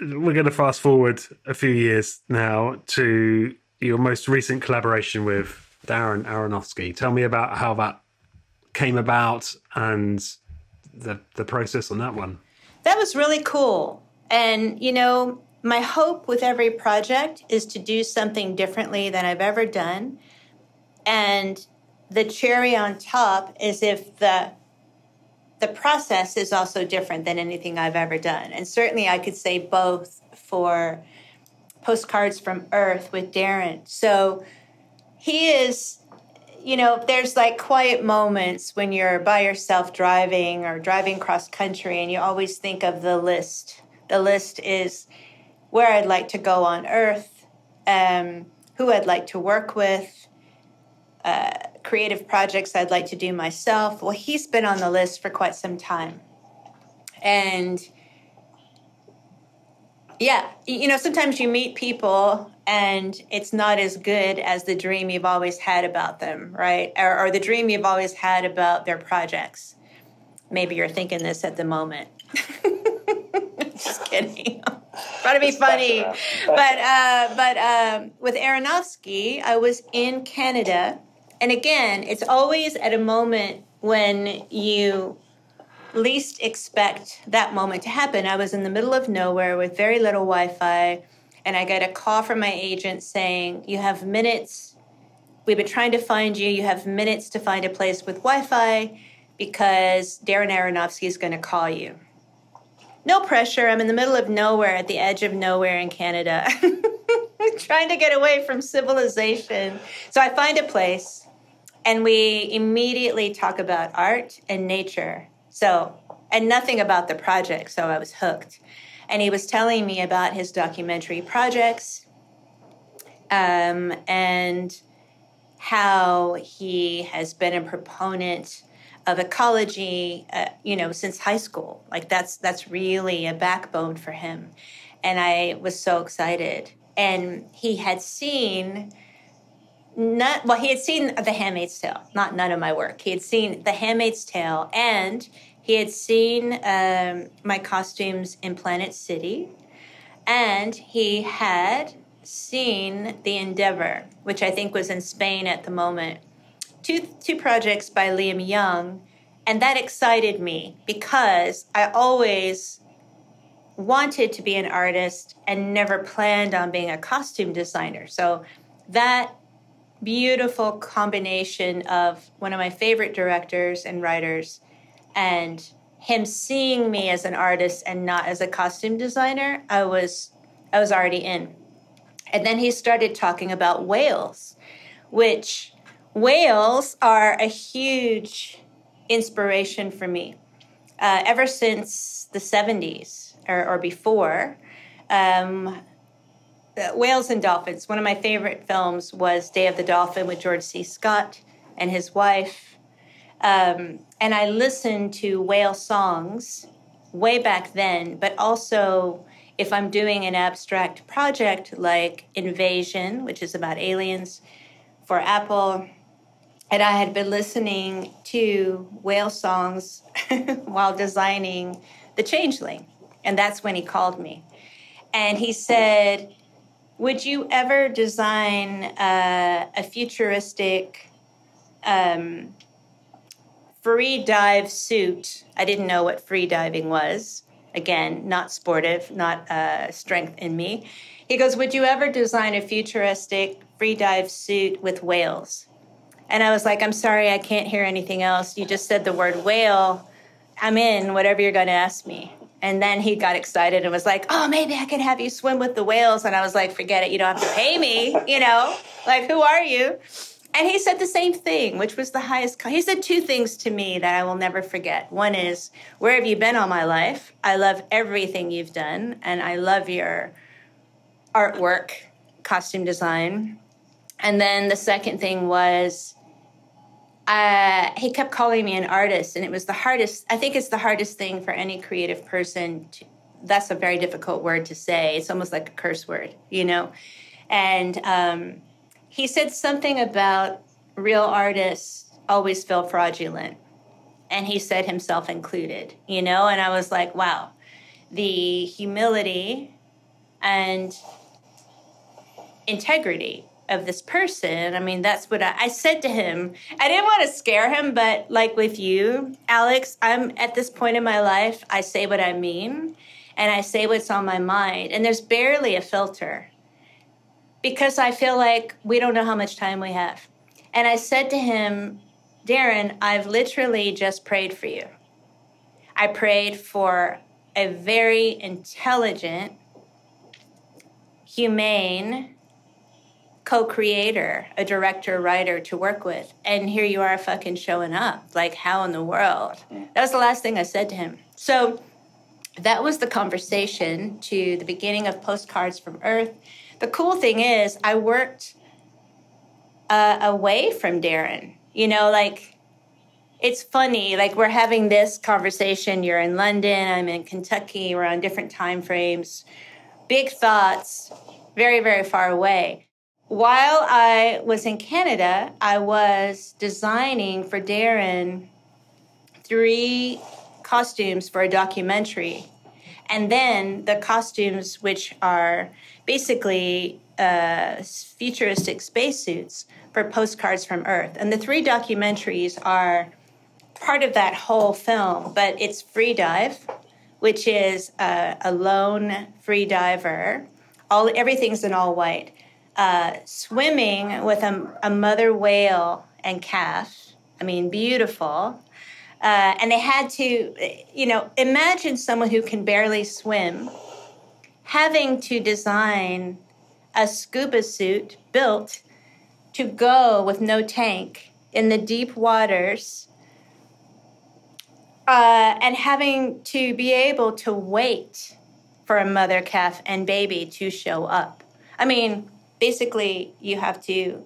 We're going to fast forward a few years now to your most recent collaboration with Darren Aronofsky. Tell me about how that came about and the the process on that one. That was really cool. And, you know, my hope with every project is to do something differently than I've ever done. And the cherry on top is if the the process is also different than anything I've ever done. And certainly I could say both for postcards from Earth with Darren. So he is you know, there's like quiet moments when you're by yourself driving or driving cross country, and you always think of the list. The list is where I'd like to go on Earth, um, who I'd like to work with, uh, creative projects I'd like to do myself. Well, he's been on the list for quite some time. And yeah, you know, sometimes you meet people and it's not as good as the dream you've always had about them, right? Or, or the dream you've always had about their projects. Maybe you're thinking this at the moment. Just kidding. Trying to be funny. But uh, but um, with Aronofsky, I was in Canada, and again, it's always at a moment when you least expect that moment to happen. I was in the middle of nowhere with very little Wi Fi, and I got a call from my agent saying, You have minutes. We've been trying to find you. You have minutes to find a place with Wi Fi because Darren Aronofsky is going to call you. No pressure. I'm in the middle of nowhere at the edge of nowhere in Canada, trying to get away from civilization. So I find a place and we immediately talk about art and nature. So, and nothing about the project, so I was hooked. And he was telling me about his documentary projects. um, and how he has been a proponent of ecology, uh, you know, since high school. Like that's that's really a backbone for him, and I was so excited. And he had seen not well, he had seen The Handmaid's Tale, not none of my work. He had seen The Handmaid's Tale, and he had seen um, my costumes in Planet City, and he had seen The Endeavor, which I think was in Spain at the moment. Two, two projects by Liam Young, and that excited me because I always wanted to be an artist and never planned on being a costume designer. So that beautiful combination of one of my favorite directors and writers and him seeing me as an artist and not as a costume designer, I was I was already in. And then he started talking about whales, which whales are a huge inspiration for me. Uh, ever since the 70s or, or before, um, Whales and Dolphins. One of my favorite films was Day of the Dolphin with George C. Scott and his wife. Um, and I listened to whale songs way back then, but also if I'm doing an abstract project like Invasion, which is about aliens for Apple, and I had been listening to whale songs while designing The Changeling. And that's when he called me. And he said, Would you ever design uh, a futuristic um, free dive suit? I didn't know what free diving was again, not sportive, not uh, strength in me. He goes, Would you ever design a futuristic free dive suit with whales? And I was like, I'm sorry, I can't hear anything else. You just said the word whale. I'm in, whatever you're going to ask me. And then he got excited and was like, Oh, maybe I can have you swim with the whales. And I was like, Forget it. You don't have to pay me. You know, like, who are you? And he said the same thing, which was the highest. He said two things to me that I will never forget. One is, Where have you been all my life? I love everything you've done, and I love your artwork, costume design. And then the second thing was, uh, he kept calling me an artist, and it was the hardest. I think it's the hardest thing for any creative person. To, that's a very difficult word to say. It's almost like a curse word, you know. And um, he said something about real artists always feel fraudulent and he said himself included you know and i was like wow the humility and integrity of this person i mean that's what I, I, said to him i didn't want to scare him but like with you alex i'm at this point in my life i say what i mean and i say what's on my mind and there's barely a filter because I feel like we don't know how much time we have. And I said to him, Darren, I've literally just prayed for you. I prayed for a very intelligent, humane co creator, a director, writer to work with. And here you are fucking showing up. Like, how in the world? That was the last thing I said to him. So that was the conversation to the beginning of Postcards from Earth the cool thing is, I worked uh, away from Darren. You know, like it's funny. Like we're having this conversation. You're in London. I'm in Kentucky. We're on different time frames. Big thoughts, very very far away. While I was in Canada, I was designing for Darren three costumes for a documentary. And then the costumes, which are basically uh, futuristic spacesuits for postcards from Earth. And the three documentaries are part of that whole film, but it's Free Dive, which is a, a lone free diver. All everything's in all white. Uh, swimming with a, a, mother whale and calf. I mean, beautiful. Uh, and they had to, you know, imagine someone who can barely swim having to design a scuba suit built to go with no tank in the deep waters uh, and having to be able to wait for a mother calf and baby to show up. I mean, basically you have to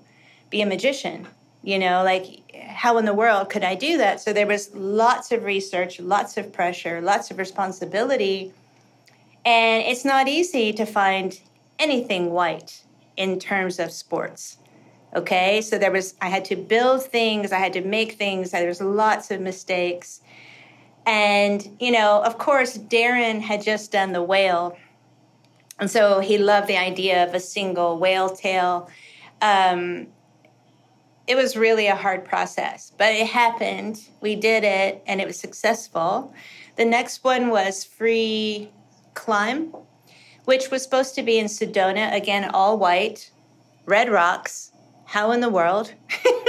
be a magician. You know, like how in the world could I do that? So there was lots of research, lots of pressure, lots of responsibility. And it's not easy to find anything white in terms of sports. Okay, so there was, I had to build things, I had to make things, there was lots of mistakes. And, you know, of course, Darren had just done the whale. And so he loved the idea of a single whale tail. Um, it was really a hard process, but it happened. We did it and it was successful. The next one was Free Climb, which was supposed to be in Sedona, again, all white, red rocks. How in the world?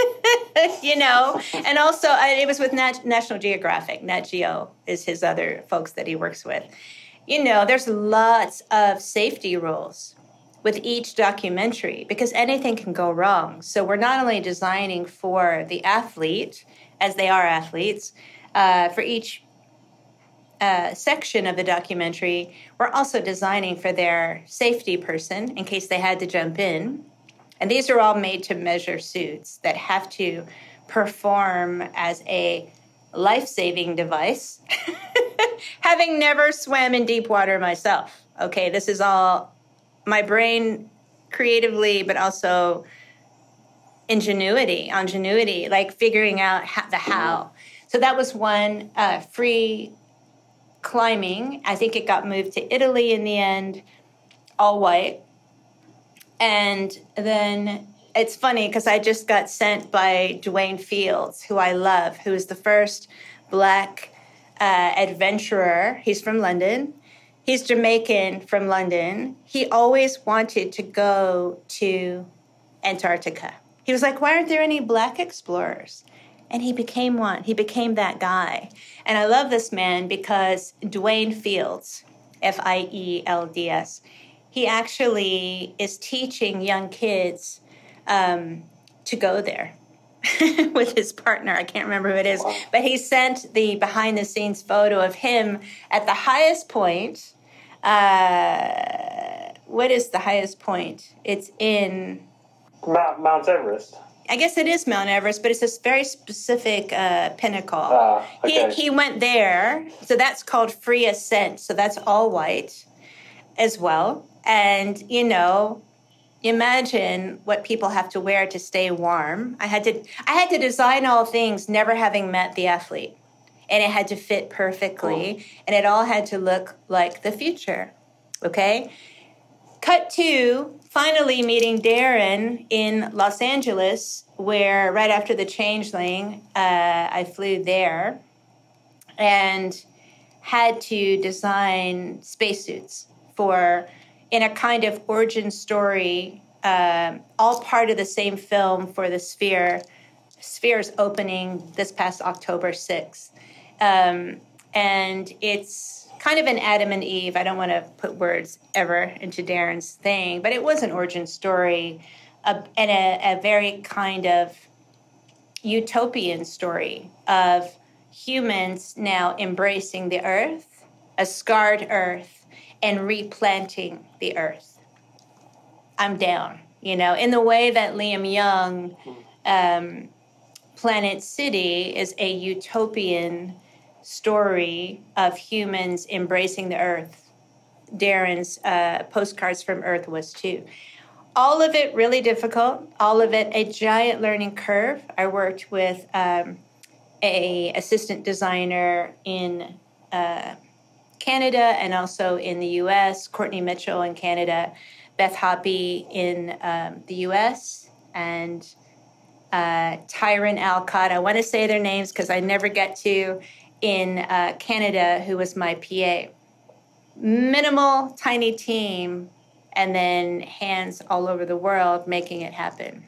you know, and also it was with Nat- National Geographic. Nat Geo is his other folks that he works with. You know, there's lots of safety rules with each documentary because anything can go wrong. So we're not only designing for the athlete, as they are athletes, uh, for each uh, section of the documentary, we're also designing for their safety person in case they had to jump in. And these are all made to measure suits that have to perform as a life saving device. Having never swam in deep water myself, okay, this is all my brain creatively, but also ingenuity, ingenuity, like figuring out how, the how. So that was one uh, free climbing. I think it got moved to Italy in the end, all white. And then it's funny because I just got sent by Dwayne Fields, who I love, who is the first black uh, adventurer. He's from London. He's Jamaican from London. He always wanted to go to Antarctica. He was like, Why aren't there any black explorers? And he became one. He became that guy. And I love this man because Dwayne Fields, F I E L D S, he actually is teaching young kids um, to go there with his partner. I can't remember who it is, but he sent the behind the scenes photo of him at the highest point. Uh, what is the highest point? It's in Mount, Mount Everest. I guess it is Mount Everest, but it's this very specific uh, pinnacle. Ah, okay. he, he went there, so that's called free ascent. So that's all white as well. And, you know, imagine what people have to wear to stay warm. I had to I had to design all things never having met the athlete. And it had to fit perfectly and it all had to look like the future. Okay? Cut to finally meeting Darren in Los Angeles, where right after the changeling, uh, I flew there and had to design spacesuits for in a kind of origin story, um, all part of the same film for the Sphere. Sphere's opening this past October 6th. Um, and it's kind of an Adam and Eve. I don't want to put words ever into Darren's thing, but it was an origin story uh, and a, a very kind of utopian story of humans now embracing the earth, a scarred earth, and replanting the earth. I'm down, you know, in the way that Liam Young, um, Planet City is a utopian story of humans embracing the earth. Darren's uh, postcards from Earth was too. All of it really difficult. All of it a giant learning curve. I worked with um, a assistant designer in uh, Canada and also in the US, Courtney Mitchell in Canada, Beth Hoppy in um, the US, and uh, Tyron Alcott. I want to say their names because I never get to in uh, Canada, who was my PA. Minimal, tiny team, and then hands all over the world making it happen.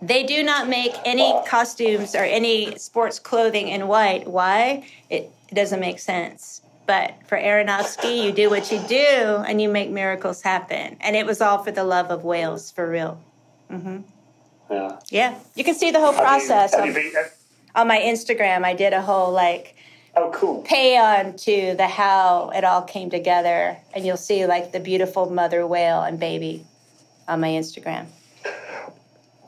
They do not make any costumes or any sports clothing in white. Why? It it doesn't make sense. But for Aronofsky, you do what you do and you make miracles happen. And it was all for the love of whales, for real. Mm-hmm. Yeah. Yeah. You can see the whole process. You, been, on my Instagram, I did a whole like Oh, cool. Pay on to the how it all came together, and you'll see like the beautiful mother whale and baby. on my Instagram.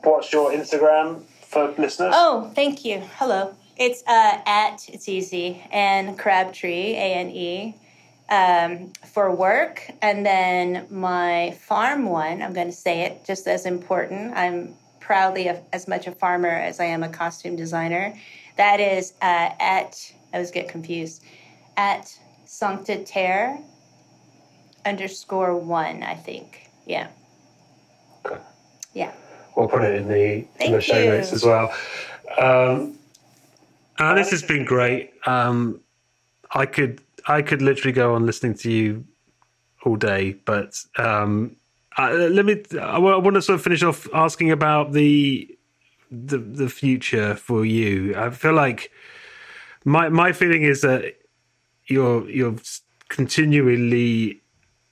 What's your Instagram for listeners? Oh, thank you. Hello. It's uh, at, it's easy, Ane Crabtree, A N E, um, for work. And then my farm one, I'm going to say it just as important. I'm proudly a, as much a farmer as I am a costume designer. That is uh, at, I always get confused, at Sanctitaire underscore one, I think. Yeah. Okay. Yeah. We'll put it in the in the show you. notes as well. Um, and this has been great. Um, I could I could literally go on listening to you all day, but um, I, let me. I want to sort of finish off asking about the the the future for you. I feel like my my feeling is that you're you're continually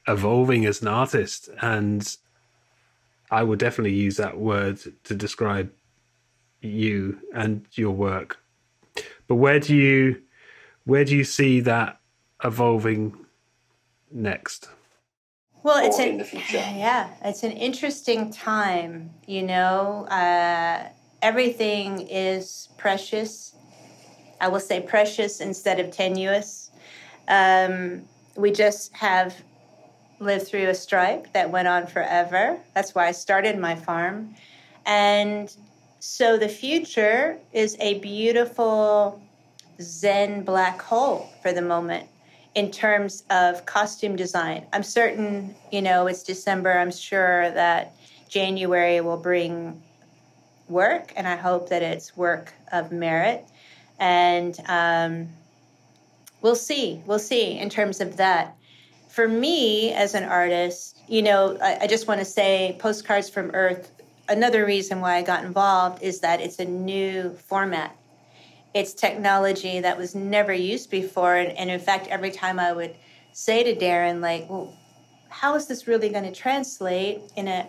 evolving as an artist, and I would definitely use that word to describe you and your work. But where do you where do you see that evolving next? Well, it's an, in the future. yeah, it's an interesting time. You know, uh, everything is precious. I will say precious instead of tenuous. Um, we just have lived through a strike that went on forever. That's why I started my farm, and so the future is a beautiful Zen black hole for the moment in terms of costume design. I'm certain, you know, it's December. I'm sure that January will bring work, and I hope that it's work of merit. And um, we'll see. We'll see in terms of that. For me as an artist, you know, I, I just want to say Postcards from Earth. Another reason why I got involved is that it's a new format. It's technology that was never used before and, and in fact every time i would say to darren like well how is this really going to translate in a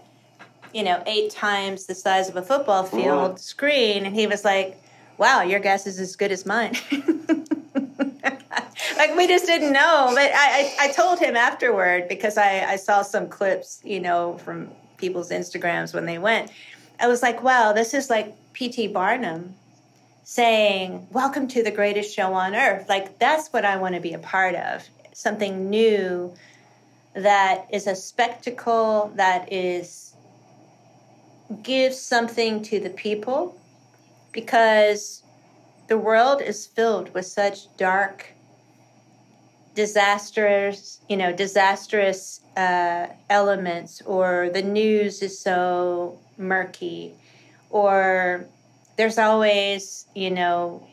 you know eight times the size of a football field Right. screen? And he was like wow your guess is as good as mine. Like we just didn't know but I, I, I told him afterward because I, I saw some clips you know from people's instagrams when they went i was like wow this is like pt barnum saying, Welcome to the greatest show on earth. Like, that's what I want to be a part of. Something new that is a spectacle, that is, gives something to the people because the world is filled with such dark, disastrous, you know, disastrous uh, elements, or the news is so murky, or there's always, you know,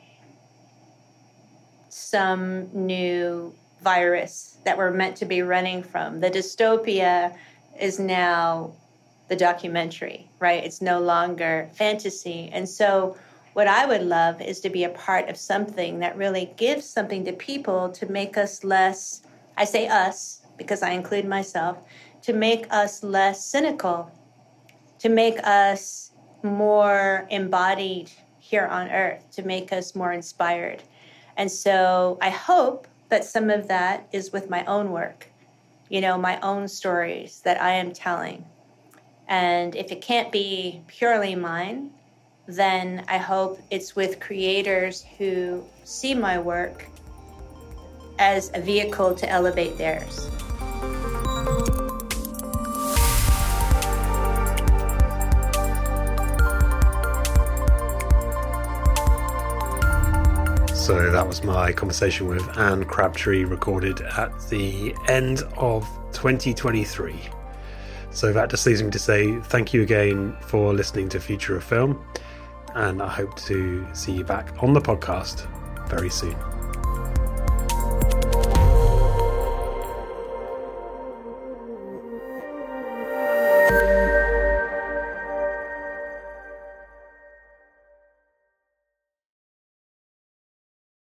some new virus that we're meant to be running from. The dystopia is now the documentary, right? It's no longer fantasy. And so, what I would love is to be a part of something that really gives something to people to make us less, I say us because I include myself, to make us less cynical, to make us more embodied here on earth, to make us more inspired. And so I hope that some of that is with my own work, you know, my own stories that I am telling. And if it can't be purely mine, then I hope it's with creators who see my work as a vehicle to elevate theirs. So that was my conversation with Ane Crabtree, recorded at the end of 2023. So that just leaves me to say thank you again for listening to Future of Film, and I hope to see you back on the podcast very soon.